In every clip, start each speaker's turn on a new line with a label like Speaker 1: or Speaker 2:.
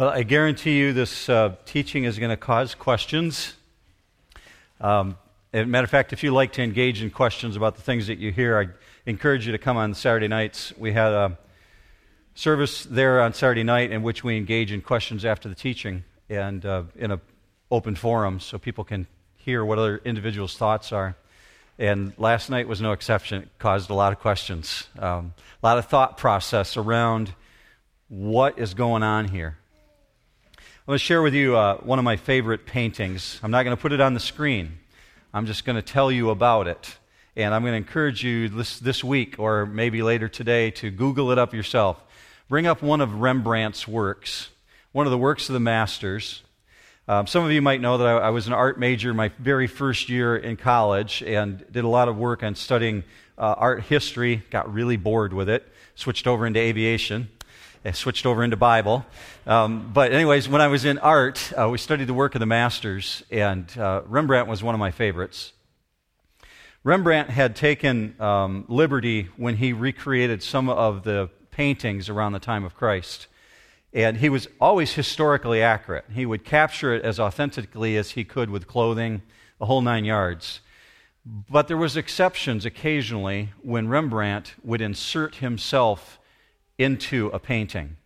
Speaker 1: Well, I guarantee you this uh, teaching is going to cause questions. Um, as a matter of fact, if you like to engage in questions about the things that you hear, I encourage you to come on Saturday nights. We had a service there on Saturday night in which we engage in questions after the teaching and uh, in an open forum so people can hear what other individuals' thoughts are. And last night was no exception. It caused a lot of questions, um, a lot of thought process around what is going on here. I'm going to share with you uh, one of my favorite paintings. I'm not going to put it on the screen. I'm just going to tell you about it. And I'm going to encourage you this, this week or maybe later today to Google it up yourself. Bring up one of Rembrandt's works, one of the works of the masters. Um, some of you might know that I, I, was an art major my very first year in college and did a lot of work on studying uh, art history. Got really bored with it. Switched over into aviation. I switched over into Bible. Um, but, anyways, when I was in art, uh, we studied the work of the masters, and uh, Rembrandt was one of my favorites. Rembrandt had taken um, liberty when he recreated some of the paintings around the time of Christ. And he was always historically accurate. He would capture it as authentically as he could with clothing, the whole nine yards. But there was exceptions occasionally when Rembrandt would insert himself into a painting.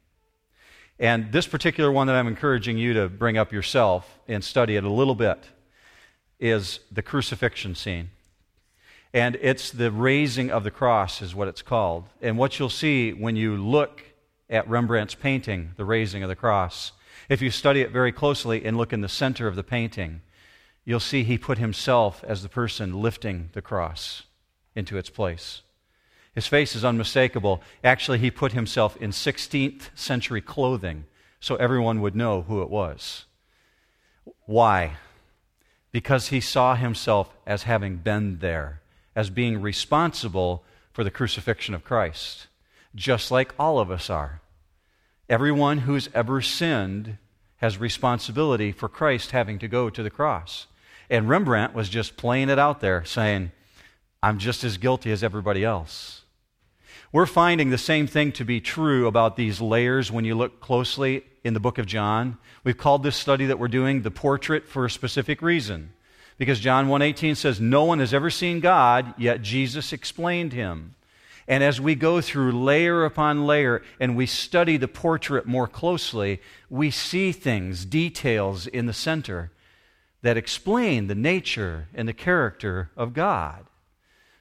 Speaker 1: And this particular one that I'm encouraging you to bring up yourself and study it a little bit is the crucifixion scene. And it's the raising of the cross, is what it's called. And what you'll see when you look at Rembrandt's painting, The Raising of the Cross, if you study it very closely and look in the center of the painting, you'll see he put himself as the person lifting the cross into its place. His face is unmistakable. Actually, he put himself in 16th century clothing so everyone would know who it was. Why? Because he saw himself as having been there, as being responsible for the crucifixion of Christ, just like all of us are. Everyone who's ever sinned has responsibility for Christ having to go to the cross. And Rembrandt was just playing it out there, saying, I'm just as guilty as everybody else. We're finding the same thing to be true about these layers when you look closely in the book of John. We've called this study that we're doing the portrait for a specific reason. Because John 1:18 says no one has ever seen God, yet Jesus explained him. And as we go through layer upon layer and we study the portrait more closely, we see things, details in the center that explain the nature and the character of God.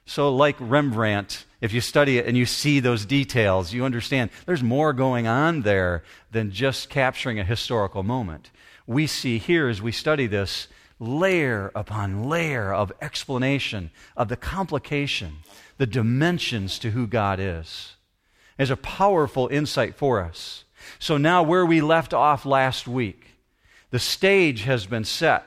Speaker 1: So, like Rembrandt, if you study it and you see those details, you understand there's more going on there than just capturing a historical moment. We see here as we study this layer upon layer of explanation of the complication, the dimensions to who God is. It's a powerful insight for us. So now, where we left off last week, the stage has been set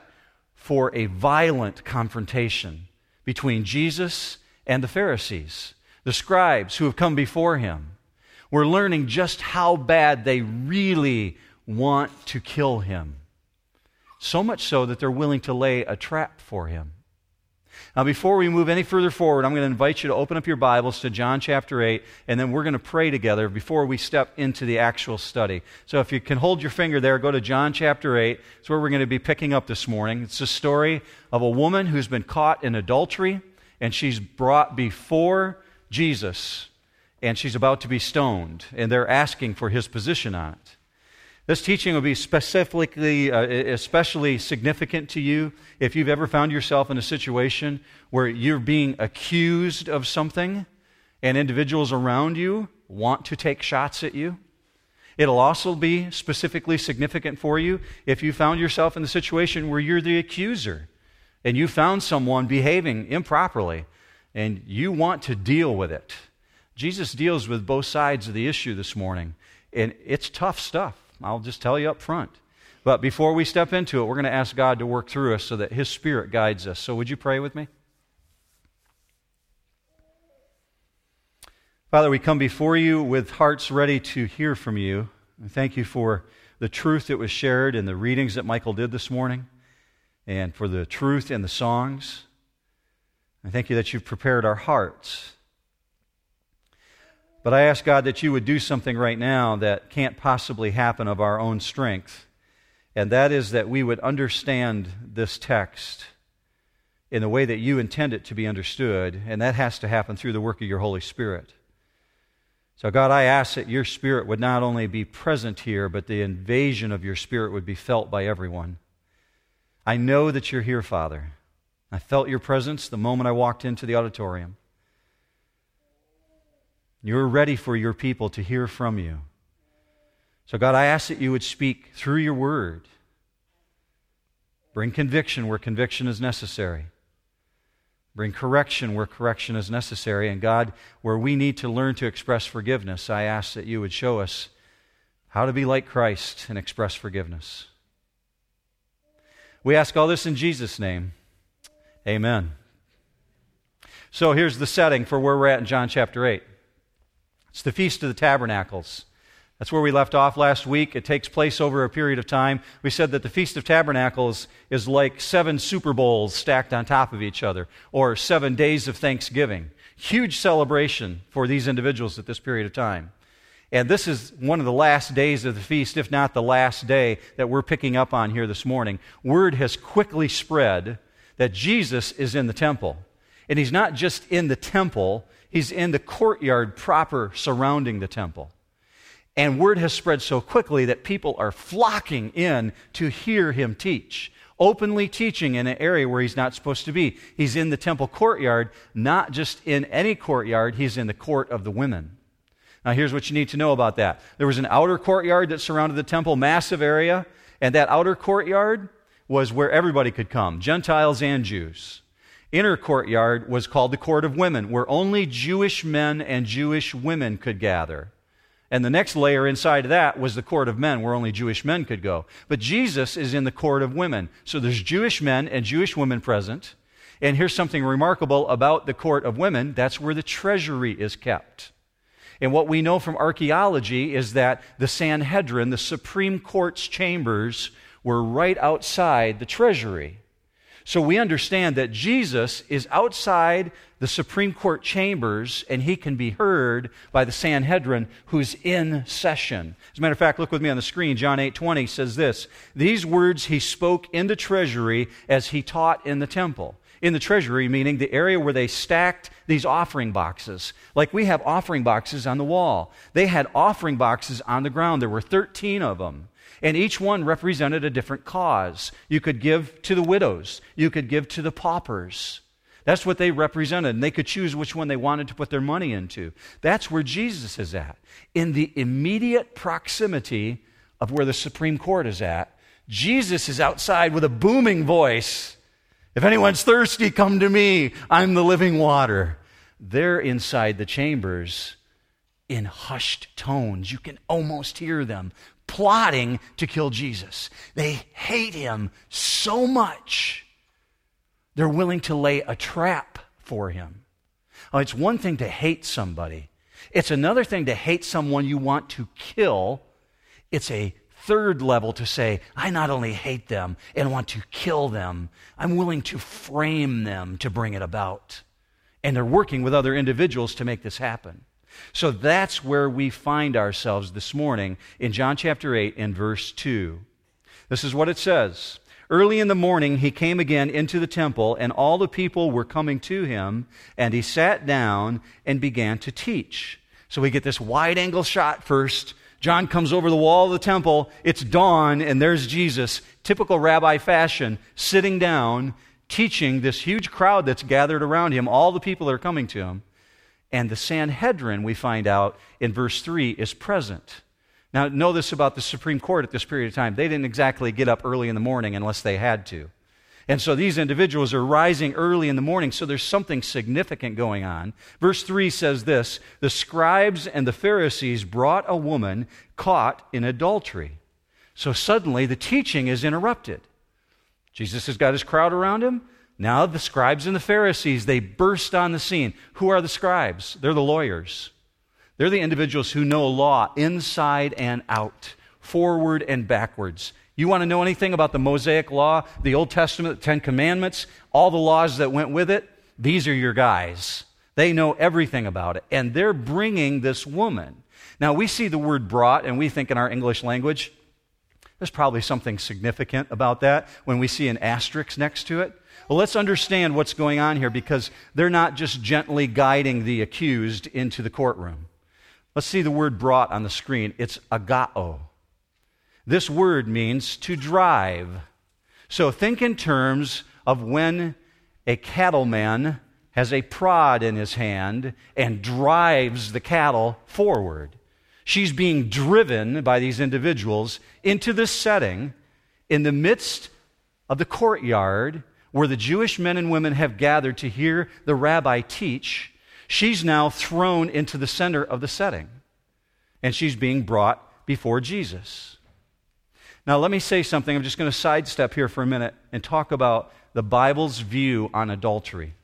Speaker 1: for a violent confrontation between Jesus and the Pharisees the scribes who have come before him. We're learning just how bad they really want to kill him. So much so that they're willing to lay a trap for him. Now, before we move any further forward, I'm going to invite you to open up your Bibles to John chapter 8, and then we're going to pray together before we step into the actual study. So, if you can hold your finger there, go to John chapter 8. It's where we're going to be picking up this morning. It's the story of a woman who's been caught in adultery, and she's brought before Jesus, and she's about to be stoned, and they're asking for his position on it. This teaching will be specifically, uh, especially significant to you if you've ever found yourself in a situation where you're being accused of something and individuals around you want to take shots at you. It'll also be specifically significant for you if you found yourself in the situation where you're the accuser and you found someone behaving improperly and you want to deal with it. Jesus deals with both sides of the issue this morning, and it's tough stuff. I'll just tell you up front. But before we step into it, we're going to ask God to work through us so that His Spirit guides us. So, would you pray with me? Father, we come before you with hearts ready to hear from you. And thank you for the truth that was shared in the readings that Michael did this morning, and for the truth in the songs. I thank you that you've prepared our hearts. But I ask God that you would do something right now that can't possibly happen of our own strength, and that is that we would understand this text in the way that you intend it to be understood, and that has to happen through the work of your Holy Spirit. So, God, I ask that your Spirit would not only be present here, but the invasion of your Spirit would be felt by everyone. I know that you're here, Father. I felt your presence the moment I walked into the auditorium. You're ready for your people to hear from you. So, God, I ask that you would speak through your word. Bring conviction where conviction is necessary. Bring correction where correction is necessary. And God, where we need to learn to express forgiveness, I ask that you would show us how to be like Christ and express forgiveness. We ask all this in Jesus' name. Amen. So here's the setting for where we're at in John chapter 8. It's the Feast of the Tabernacles. That's where we left off last week. It takes place over a period of time. We said that the Feast of Tabernacles is like seven Super Bowls stacked on top of each other, or seven days of Thanksgiving. Huge celebration for these individuals at this period of time. And this is one of the last days of the feast, if not the last day that we're picking up on here this morning. Word has quickly spread that Jesus is in the temple. And he's not just in the temple, he's in the courtyard proper surrounding the temple. And word has spread so quickly that people are flocking in to hear him teach, openly teaching in an area where he's not supposed to be. He's in the temple courtyard, not just in any courtyard, he's in the court of the women. Now, here's what you need to know about that there was an outer courtyard that surrounded the temple, massive area, and that outer courtyard was where everybody could come, Gentiles and Jews. Inner courtyard was called the court of women, where only Jewish men and Jewish women could gather. And the next layer inside of that was the court of men, where only Jewish men could go. But Jesus is in the court of women. So there's Jewish men and Jewish women present. And here's something remarkable about the court of women that's where the treasury is kept. And what we know from archaeology is that the Sanhedrin, the Supreme Court's chambers, were right outside the treasury. So we understand that Jesus is outside the Supreme Court chambers and he can be heard by the Sanhedrin who's in session. As a matter of fact, look with me on the screen. John 8:20 says this, "These words he spoke in the treasury as he taught in the temple." In the treasury meaning the area where they stacked these offering boxes. Like we have offering boxes on the wall. They had offering boxes on the ground. There were 13 of them. And each one represented a different cause. You could give to the widows, you could give to the paupers. That's what they represented, and they could choose which one they wanted to put their money into. That's where Jesus is at. In the immediate proximity of where the Supreme Court is at, Jesus is outside with a booming voice. If anyone's thirsty, come to me. I'm the living water. They're inside the chambers in hushed tones. You can almost hear them plotting to kill Jesus. They hate him so much, they're willing to lay a trap for him. Oh, it's one thing to hate somebody, it's another thing to hate someone you want to kill. It's a third level to say, I not only hate them and want to kill them, I'm willing to frame them to bring it about. And they're working with other individuals to make this happen. So that's where we find ourselves this morning in John chapter 8 and verse 2. This is what it says. Early in the morning, he came again into the temple, and all the people were coming to him, and he sat down and began to teach. So we get this wide angle shot first. John comes over the wall of the temple. It's dawn, and there's Jesus, typical rabbi fashion, sitting down, teaching this huge crowd that's gathered around him, all the people that are coming to him. And the Sanhedrin, we find out in verse 3, is present. Now, know this about the Supreme Court at this period of time. They didn't exactly get up early in the morning unless they had to. And so these individuals are rising early in the morning, so there's something significant going on. Verse 3 says this The scribes and the Pharisees brought a woman caught in adultery. So suddenly the teaching is interrupted. Jesus has got his crowd around him. Now, the scribes and the Pharisees, they burst on the scene. Who are the scribes? They're the lawyers. They're the individuals who know law inside and out, forward and backwards. You want to know anything about the Mosaic Law, the Old Testament, the Ten Commandments, all the laws that went with it? These are your guys. They know everything about it. And they're bringing this woman. Now, we see the word brought, and we think in our English language, there's probably something significant about that when we see an asterisk next to it. Well, let's understand what's going on here because they're not just gently guiding the accused into the courtroom. Let's see the word brought on the screen. It's agao. This word means to drive. So think in terms of when a cattleman has a prod in his hand and drives the cattle forward. She's being driven by these individuals into this setting in the midst of the courtyard where the Jewish men and women have gathered to hear the rabbi teach. She's now thrown into the center of the setting, and she's being brought before Jesus. Now, let me say something. I'm just going to sidestep here for a minute and talk about the Bible's view on adultery.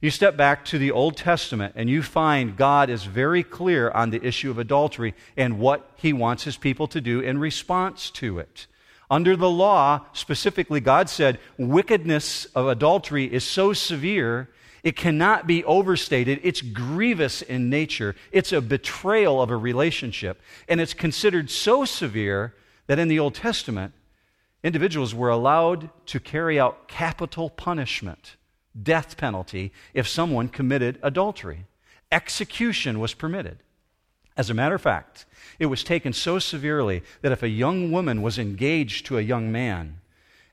Speaker 1: You step back to the Old Testament and you find God is very clear on the issue of adultery and what he wants his people to do in response to it. Under the law, specifically, God said wickedness of adultery is so severe it cannot be overstated. It's grievous in nature. It's a betrayal of a relationship. And it's considered so severe that in the Old Testament, individuals were allowed to carry out capital punishment death penalty if someone committed adultery. Execution was permitted. As a matter of fact, it was taken so severely that if a young woman was engaged to a young man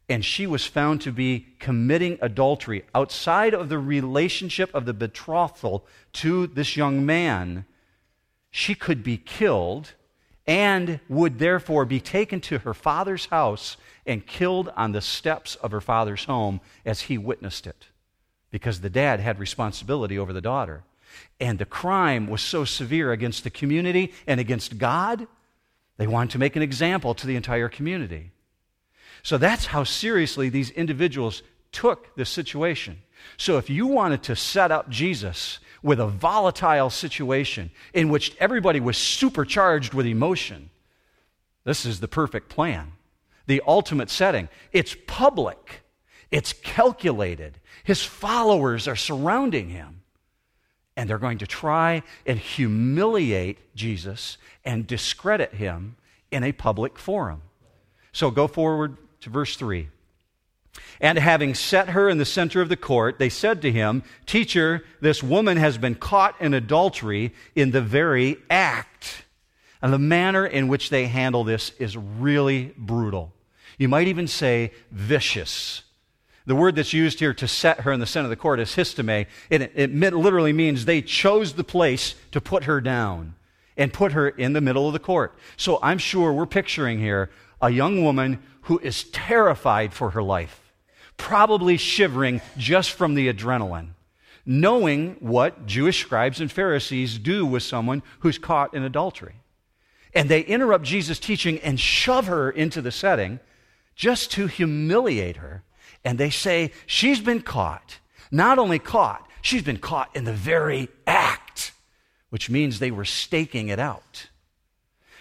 Speaker 1: and she was found to be committing adultery outside of the relationship of the betrothal to this young man, she could be killed and would therefore be taken to her father's house and killed on the steps of her father's home as he witnessed it because the dad had responsibility over the daughter. And the crime was so severe against the community and against God, they wanted to make an example to the entire community. So that's how seriously these individuals took the situation. So if you wanted to set up Jesus with a volatile situation in which everybody was supercharged with emotion, this is the perfect plan. The ultimate setting. It's public, it's calculated, his followers are surrounding him. And they're going to try and humiliate Jesus and discredit him in a public forum. So go forward to verse 3. And having set her in the center of the court, they said to him, Teacher, this woman has been caught in adultery in the very act. And the manner in which they handle this is really brutal. You might even say vicious. The word that's used here to set her in the center of the court is histome. It, it literally means they chose the place to put her down and put her in the middle of the court. So I'm sure we're picturing here a young woman who is terrified for her life, probably shivering just from the adrenaline, knowing what Jewish scribes and Pharisees do with someone who's caught in adultery. And they interrupt Jesus' teaching and shove her into the setting just to humiliate her and they say she's been caught. Not only caught, she's been caught in the very act, which means they were staking it out.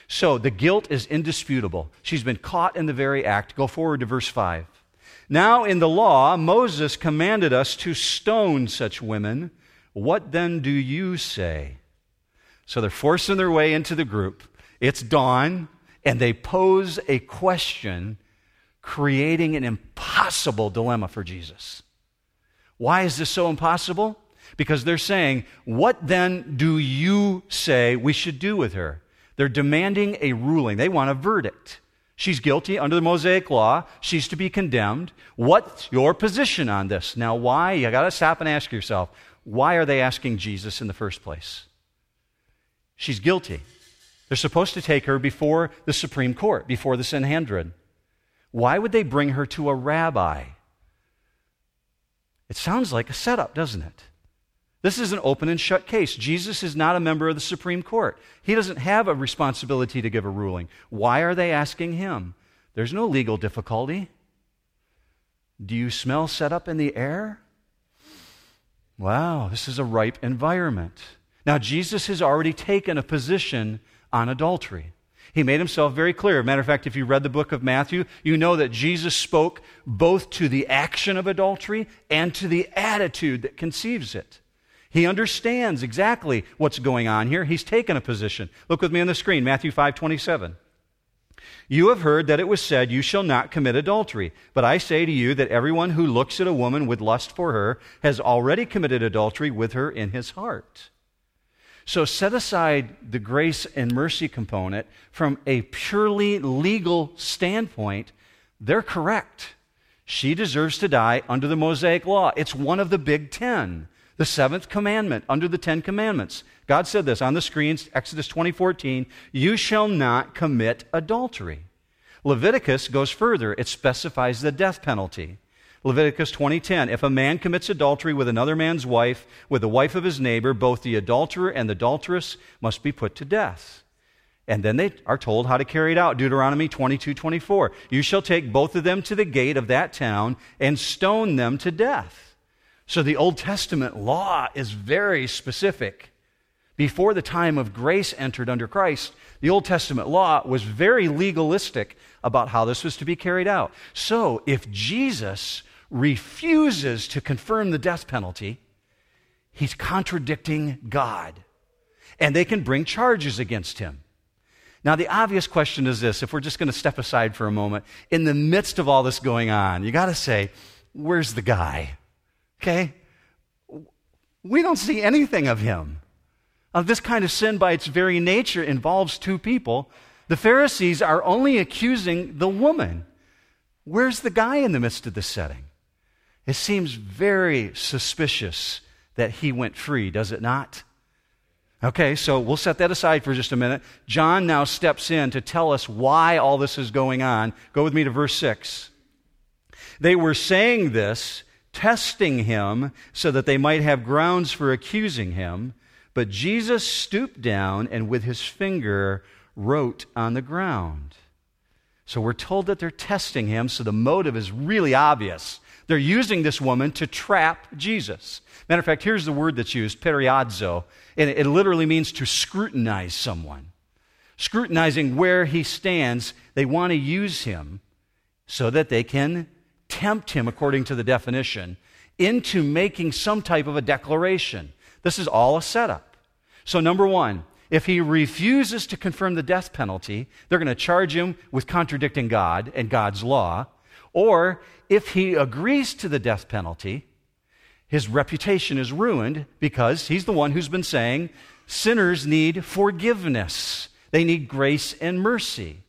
Speaker 1: So the guilt is indisputable. She's been caught in the very act. Go forward to verse 5. Now, in the law, Moses commanded us to stone such women. What then do you say? So they're forcing their way into the group. It's dawn, and they pose a question creating an impossible dilemma for Jesus. Why is this so impossible? Because they're saying, What then do you say we should do with her? They're demanding a ruling, they want a verdict. She's guilty under the Mosaic law. She's to be condemned. What's your position on this? Now, why? You got to stop and ask yourself why are they asking Jesus in the first place? She's guilty. They're supposed to take her before the Supreme Court, before the Sanhedrin. Why would they bring her to a rabbi? It sounds like a setup, doesn't it? This is an open and shut case. Jesus is not a member of the Supreme Court. He doesn't have a responsibility to give a ruling. Why are they asking him? There's no legal difficulty. Do you smell setup in the air? Wow, this is a ripe environment. Now, Jesus has already taken a position on adultery. He made himself very clear. Matter of fact, if you read the book of Matthew, you know that Jesus spoke both to the action of adultery and to the attitude that conceives it. He understands exactly what's going on here. He's taken a position. Look with me on the screen, Matthew 5 27. You have heard that it was said, You shall not commit adultery. But I say to you that everyone who looks at a woman with lust for her has already committed adultery with her in his heart. So set aside the grace and mercy component from a purely legal standpoint. They're correct. She deserves to die under the Mosaic law. It's one of the big ten, the seventh commandment under the Ten Commandments. God said this on the screens, Exodus 20:14, "You shall not commit adultery." Leviticus goes further. It specifies the death penalty. Leviticus 20:10 If a man commits adultery with another man's wife, with the wife of his neighbor, both the adulterer and the adulteress must be put to death. And then they are told how to carry it out. Deuteronomy 22:24 You shall take both of them to the gate of that town and stone them to death. So the Old Testament law is very specific. Before the time of grace entered under Christ, the Old Testament law was very legalistic about how this was to be carried out. So if Jesus refuses to confirm the death penalty, he's contradicting God. And they can bring charges against him. Now, the obvious question is this if we're just going to step aside for a moment, in the midst of all this going on, you got to say, where's the guy? Okay? We don't see anything of him. Uh, this kind of sin, by its very nature, involves two people. The Pharisees are only accusing the woman. Where's the guy in the midst of this setting? It seems very suspicious that he went free, does it not? Okay, so we'll set that aside for just a minute. John now steps in to tell us why all this is going on. Go with me to verse 6. They were saying this, testing him, so that they might have grounds for accusing him. But Jesus stooped down and with his finger wrote on the ground. So we're told that they're testing him, so the motive is really obvious. They're using this woman to trap Jesus. Matter of fact, here's the word that's used, peirazo, and it literally means to scrutinize someone. Scrutinizing where he stands, they want to use him so that they can tempt him, according to the definition, into making some type of a declaration. This is all a setup. So, number one, if he refuses to confirm the death penalty, they're going to charge him with contradicting God and God's law. Or if he agrees to the death penalty, his reputation is ruined because he's the one who's been saying sinners need forgiveness, they need grace and mercy.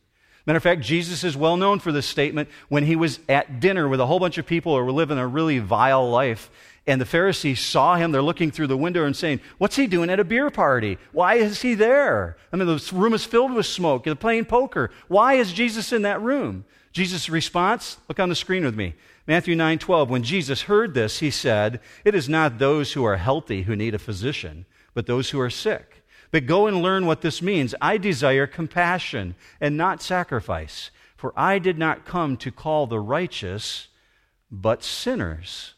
Speaker 1: Matter of fact, Jesus is well known for this statement when he was at dinner with a whole bunch of people who were living a really vile life. And the Pharisees saw him. They're looking through the window and saying, What's he doing at a beer party? Why is he there? I mean, the room is filled with smoke. They're playing poker. Why is Jesus in that room? Jesus' response, look on the screen with me. Matthew 9 12. When Jesus heard this, he said, It is not those who are healthy who need a physician, but those who are sick. But go and learn what this means. I desire compassion and not sacrifice, for I did not come to call the righteous, but sinners.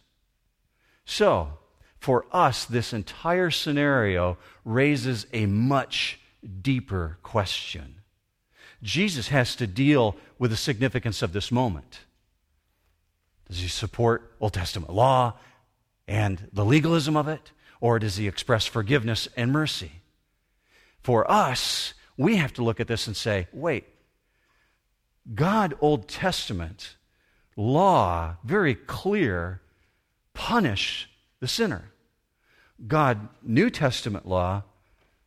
Speaker 1: So, for us, this entire scenario raises a much deeper question. Jesus has to deal with the significance of this moment. Does he support Old Testament law and the legalism of it? Or does he express forgiveness and mercy? For us, we have to look at this and say, wait, God, Old Testament, law, very clear, punish the sinner. God, New Testament law,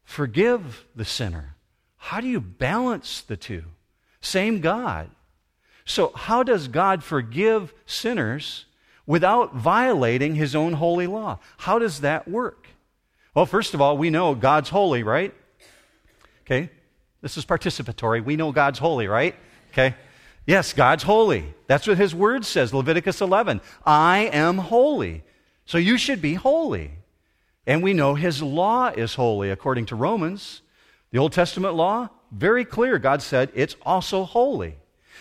Speaker 1: forgive the sinner. How do you balance the two? Same God. So, how does God forgive sinners without violating his own holy law? How does that work? Well, first of all, we know God's holy, right? Okay? This is participatory. We know God's holy, right? Okay? Yes, God's holy. That's what his word says, Leviticus 11. I am holy. So you should be holy. And we know his law is holy, according to Romans. The Old Testament law, very clear. God said it's also holy.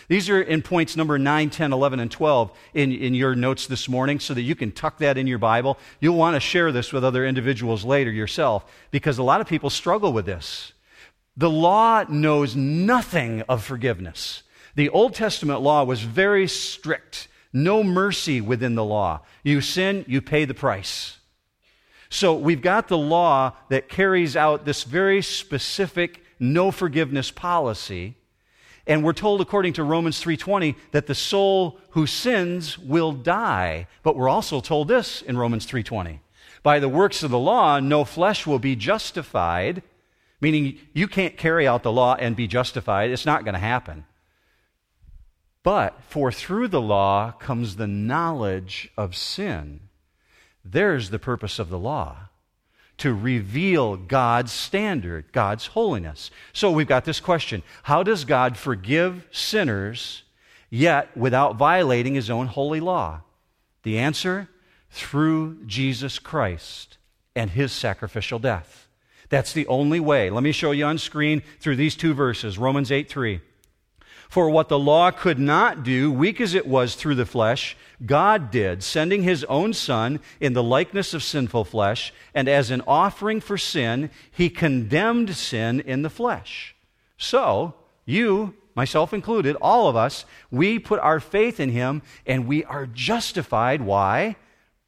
Speaker 1: These are in points number 9, 10, 11, and 12 in, in your notes this morning so that you can tuck that in your Bible. You'll want to share this with other individuals later yourself because a lot of people struggle with this. The law knows nothing of forgiveness. The Old Testament law was very strict, no mercy within the law. You sin, you pay the price. So we've got the law that carries out this very specific no forgiveness policy. And we're told according to Romans 3:20 that the soul who sins will die. But we're also told this in Romans 3:20. By the works of the law no flesh will be justified, meaning you can't carry out the law and be justified. It's not going to happen. But for through the law comes the knowledge of sin. There's the purpose of the law to reveal God's standard, God's holiness. So we've got this question How does God forgive sinners yet without violating his own holy law? The answer through Jesus Christ and his sacrificial death. That's the only way. Let me show you on screen through these two verses Romans 8 3. For what the law could not do, weak as it was through the flesh, God did, sending his own Son in the likeness of sinful flesh, and as an offering for sin, he condemned sin in the flesh. So, you, myself included, all of us, we put our faith in him and we are justified. Why?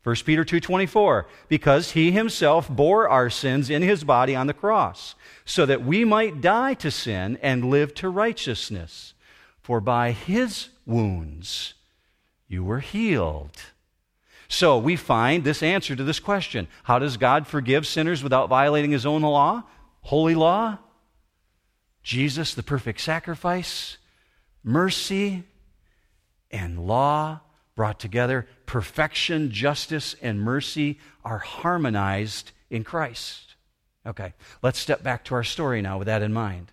Speaker 1: 1 Peter 2:24 because he himself bore our sins in his body on the cross so that we might die to sin and live to righteousness for by his wounds you were healed. So we find this answer to this question How does God forgive sinners without violating his own law? Holy law? Jesus, the perfect sacrifice, mercy, and law brought together. Perfection, justice, and mercy are harmonized in Christ. Okay, let's step back to our story now with that in mind.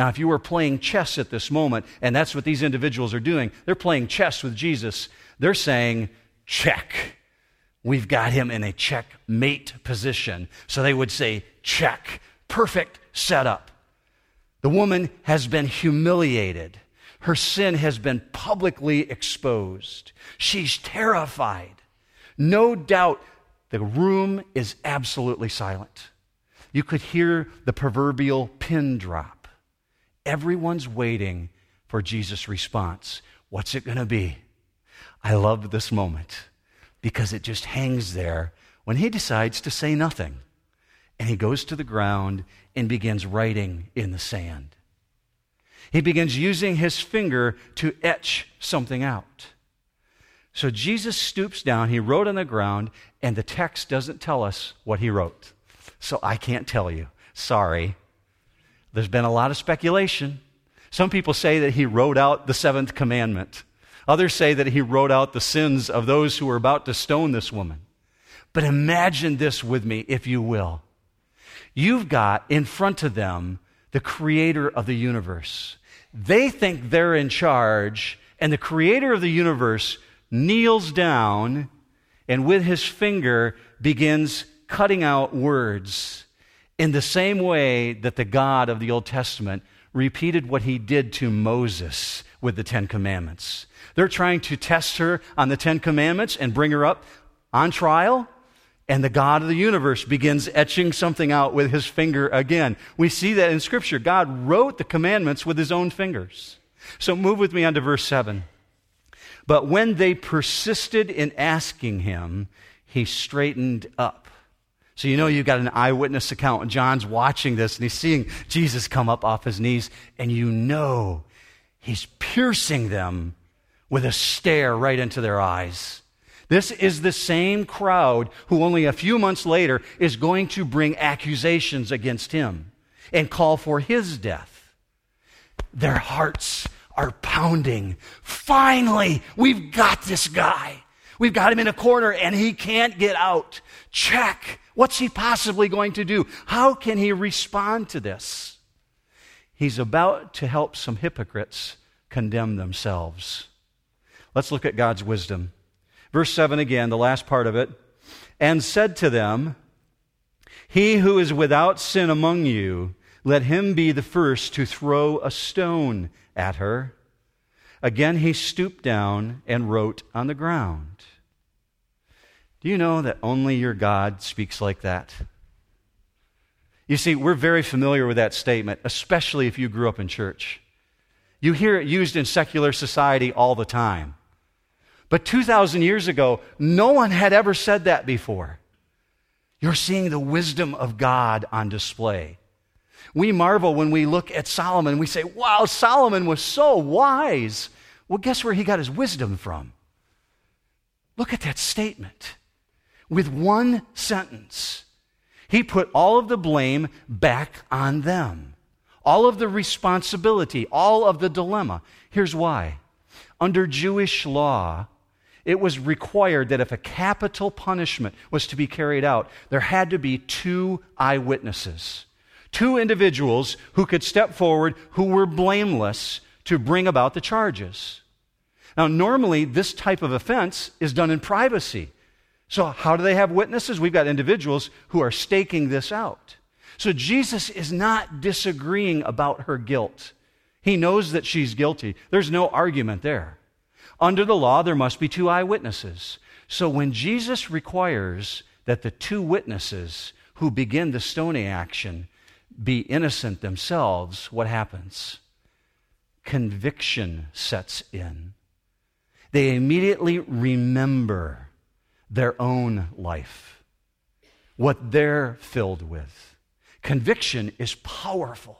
Speaker 1: Now, if you were playing chess at this moment, and that's what these individuals are doing, they're playing chess with Jesus, they're saying, check. We've got him in a checkmate position. So they would say, check. Perfect setup. The woman has been humiliated. Her sin has been publicly exposed. She's terrified. No doubt the room is absolutely silent. You could hear the proverbial pin drop. Everyone's waiting for Jesus' response. What's it going to be? I love this moment because it just hangs there when he decides to say nothing. And he goes to the ground and begins writing in the sand. He begins using his finger to etch something out. So Jesus stoops down, he wrote on the ground, and the text doesn't tell us what he wrote. So I can't tell you. Sorry. There's been a lot of speculation. Some people say that he wrote out the seventh commandment. Others say that he wrote out the sins of those who were about to stone this woman. But imagine this with me, if you will. You've got in front of them the creator of the universe. They think they're in charge, and the creator of the universe kneels down and with his finger begins cutting out words in the same way that the God of the Old Testament repeated what he did to Moses with the Ten Commandments. They're trying to test her on the Ten Commandments and bring her up on trial. And the God of the universe begins etching something out with his finger again. We see that in Scripture. God wrote the commandments with his own fingers. So move with me on to verse 7. But when they persisted in asking him, he straightened up so you know you've got an eyewitness account. And John's watching this and he's seeing Jesus come up off his knees, and you know he's piercing them with a stare right into their eyes. This is the same crowd who only a few months later is going to bring accusations against him and call for his death. Their hearts are pounding. Finally, we've got this guy. We've got him in a corner and he can't get out. Check. What's he possibly going to do? How can he respond to this? He's about to help some hypocrites condemn themselves. Let's look at God's wisdom. Verse 7 again, the last part of it. And said to them, He who is without sin among you, let him be the first to throw a stone at her. Again he stooped down and wrote on the ground. Do you know that only your God speaks like that? You see, we're very familiar with that statement, especially if you grew up in church. You hear it used in secular society all the time. But 2,000 years ago, no one had ever said that before. You're seeing the wisdom of God on display. We marvel when we look at Solomon. We say, wow, Solomon was so wise. Well, guess where he got his wisdom from? Look at that statement. With one sentence, he put all of the blame back on them, all of the responsibility, all of the dilemma. Here's why. Under Jewish law, it was required that if a capital punishment was to be carried out, there had to be two eyewitnesses. Two individuals who could step forward who were blameless to bring about the charges. Now, normally, this type of offense is done in privacy. So, how do they have witnesses? We've got individuals who are staking this out. So, Jesus is not disagreeing about her guilt. He knows that she's guilty. There's no argument there. Under the law, there must be two eyewitnesses. So, when Jesus requires that the two witnesses who begin the stoning action be innocent themselves, what happens? Conviction sets in. They immediately remember their own life, what they're filled with. Conviction is powerful.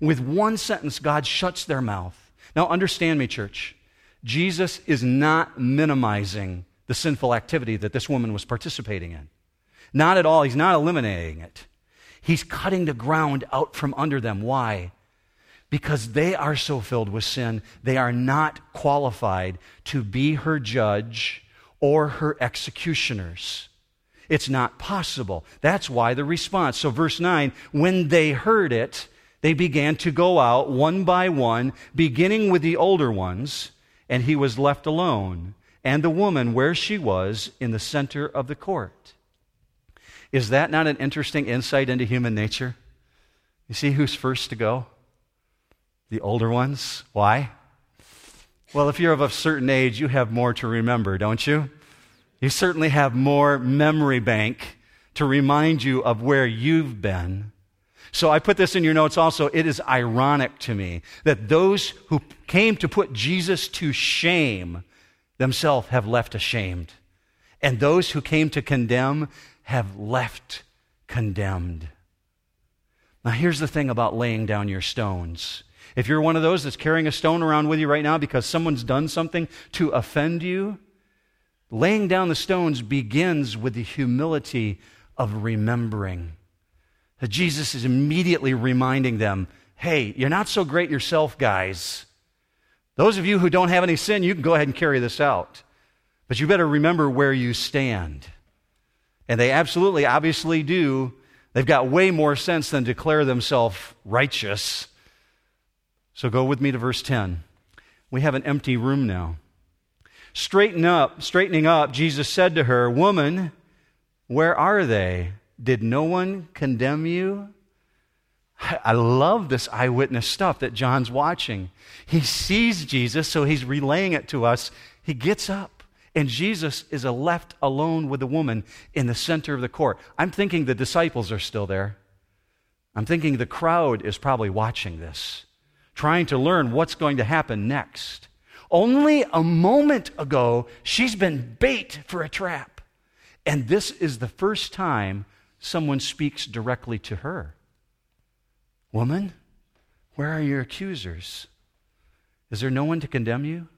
Speaker 1: With one sentence, God shuts their mouth. Now, understand me, church. Jesus is not minimizing the sinful activity that this woman was participating in. Not at all. He's not eliminating it. He's cutting the ground out from under them. Why? Because they are so filled with sin, they are not qualified to be her judge or her executioners. It's not possible. That's why the response. So, verse 9, when they heard it, they began to go out one by one, beginning with the older ones, and he was left alone, and the woman where she was in the center of the court. Is that not an interesting insight into human nature? You see who's first to go? The older ones. Why? Well, if you're of a certain age, you have more to remember, don't you? You certainly have more memory bank to remind you of where you've been. So I put this in your notes also. It is ironic to me that those who came to put Jesus to shame themselves have left ashamed. And those who came to condemn have left condemned. Now, here's the thing about laying down your stones. If you're one of those that's carrying a stone around with you right now because someone's done something to offend you, laying down the stones begins with the humility of remembering. That Jesus is immediately reminding them hey, you're not so great yourself, guys. Those of you who don't have any sin, you can go ahead and carry this out. But you better remember where you stand. And they absolutely, obviously do. They've got way more sense than declare themselves righteous. So go with me to verse 10. We have an empty room now. Straighten up, straightening up, Jesus said to her, Woman, where are they? Did no one condemn you? I love this eyewitness stuff that John's watching. He sees Jesus, so he's relaying it to us. He gets up. And Jesus is left alone with the woman in the center of the court. I'm thinking the disciples are still there. I'm thinking the crowd is probably watching this, trying to learn what's going to happen next. Only a moment ago, she's been bait for a trap. And this is the first time someone speaks directly to her Woman, where are your accusers? Is there no one to condemn you?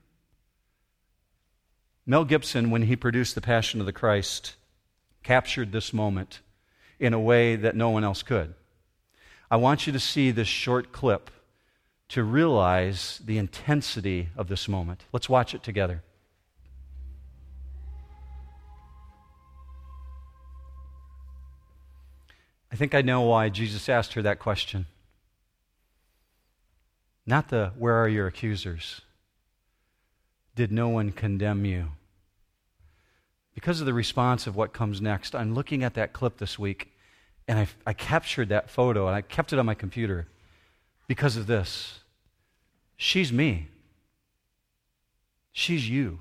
Speaker 1: Mel Gibson, when he produced The Passion of the Christ, captured this moment in a way that no one else could. I want you to see this short clip to realize the intensity of this moment. Let's watch it together. I think I know why Jesus asked her that question. Not the, where are your accusers? did no one condemn you? Because of the response of what comes next, I'm looking at that clip this week and I, I captured that photo and I kept it on my computer because of this. She's me. She's you.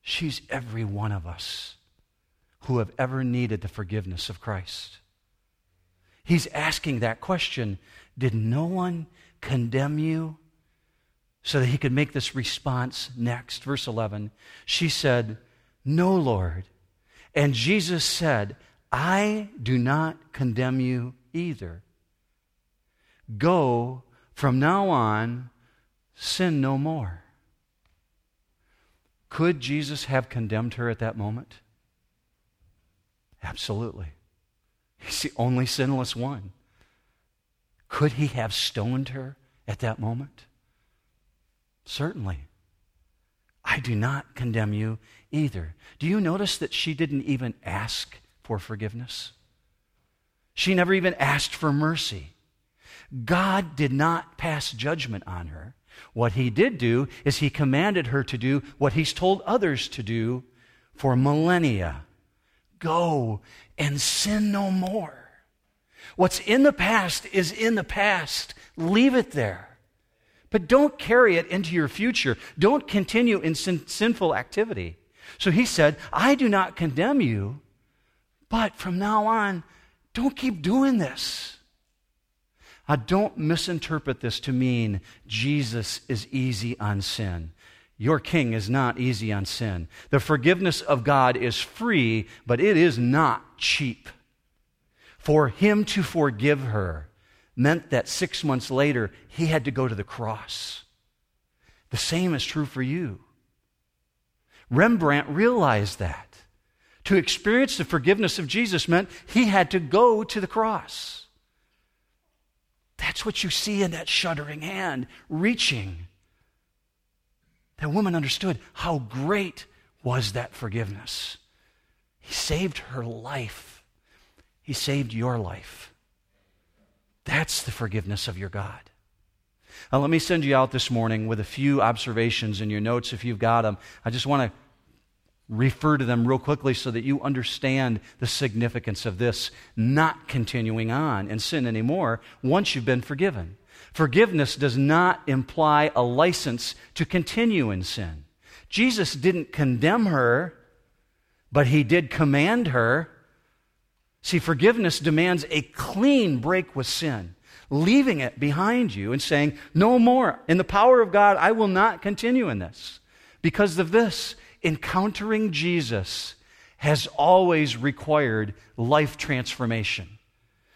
Speaker 1: She's every one of us who have ever needed the forgiveness of Christ. He's asking that question Did no one condemn you? so that he could make this response next. Verse 11. She said, No, Lord. And Jesus said, I do not condemn you either. Go from now on, sin no more. Could Jesus have condemned her at that moment? Absolutely. He's the only sinless one. Could he have stoned her at that moment? Certainly. I do not condemn you either. Do you notice that she didn't even ask for forgiveness? She never even asked for mercy. God did not pass judgment on her. What he did do is he commanded her to do what he's told others to do for millennia go and sin no more. What's in the past is in the past. Leave it there. But don't carry it into your future. Don't continue in sin- sinful activity. So he said, I do not condemn you, but from now on, don't keep doing this. Uh, don't misinterpret this to mean Jesus is easy on sin. Your king is not easy on sin. The forgiveness of God is free, but it is not cheap. For him to forgive her meant that six months later, he had to go to the cross. The same is true for you. Rembrandt realized that. To experience the forgiveness of Jesus meant he had to go to the cross. That's what you see in that shuddering hand reaching. That woman understood how great was that forgiveness. He saved her life. He saved your life. That's the forgiveness of your God. Now, let me send you out this morning with a few observations in your notes if you've got them. I just want to refer to them real quickly so that you understand the significance of this not continuing on in sin anymore once you've been forgiven. Forgiveness does not imply a license to continue in sin. Jesus didn't condemn her, but he did command her. See, forgiveness demands a clean break with sin, leaving it behind you and saying, No more. In the power of God, I will not continue in this. Because of this, encountering Jesus has always required life transformation.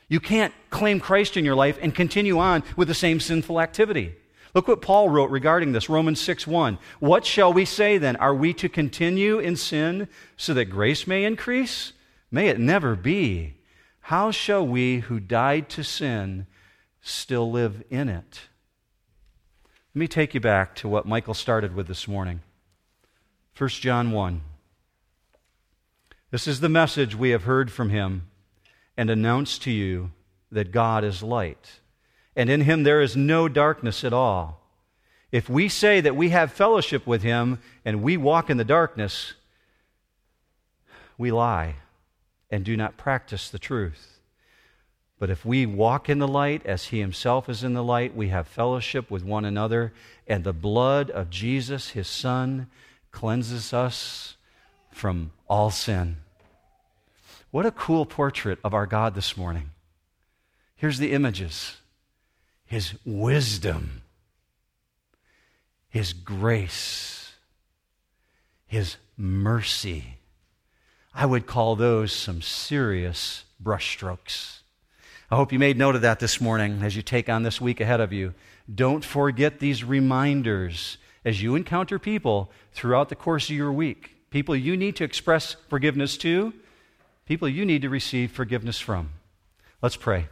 Speaker 1: You can't claim Christ in your life and continue on with the same sinful activity. Look what Paul wrote regarding this, Romans 6 1. What shall we say then? Are we to continue in sin so that grace may increase? May it never be. How shall we who died to sin still live in it? Let me take you back to what Michael started with this morning. 1 John 1. This is the message we have heard from him and announced to you that God is light, and in him there is no darkness at all. If we say that we have fellowship with him and we walk in the darkness, we lie and do not practice the truth. But if we walk in the light as he himself is in the light, we have fellowship with one another, and the blood of Jesus, his son, cleanses us from all sin. What a cool portrait of our God this morning. Here's the images His wisdom, His grace, His mercy. I would call those some serious brushstrokes. I hope you made note of that this morning as you take on this week ahead of you. Don't forget these reminders as you encounter people throughout the course of your week. People you need to express forgiveness to, people you need to receive forgiveness from. Let's pray.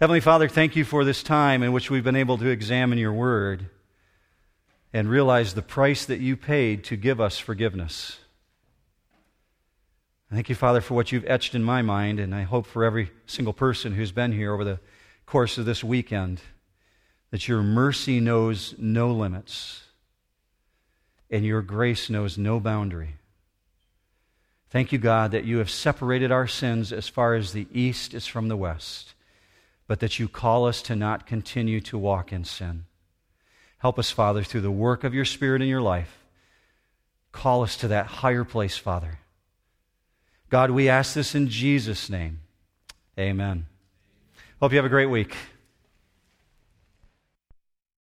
Speaker 1: Heavenly Father, thank you for this time in which we've been able to examine your word and realize the price that you paid to give us forgiveness. Thank you, Father, for what you've etched in my mind, and I hope for every single person who's been here over the course of this weekend that your mercy knows no limits and your grace knows no boundary. Thank you, God, that you have separated our sins as far as the east is from the west, but that you call us to not continue to walk in sin. Help us, Father, through the work of your Spirit in your life. Call us to that higher place, Father. God, we ask this in Jesus' name. Amen. Hope you have a great week.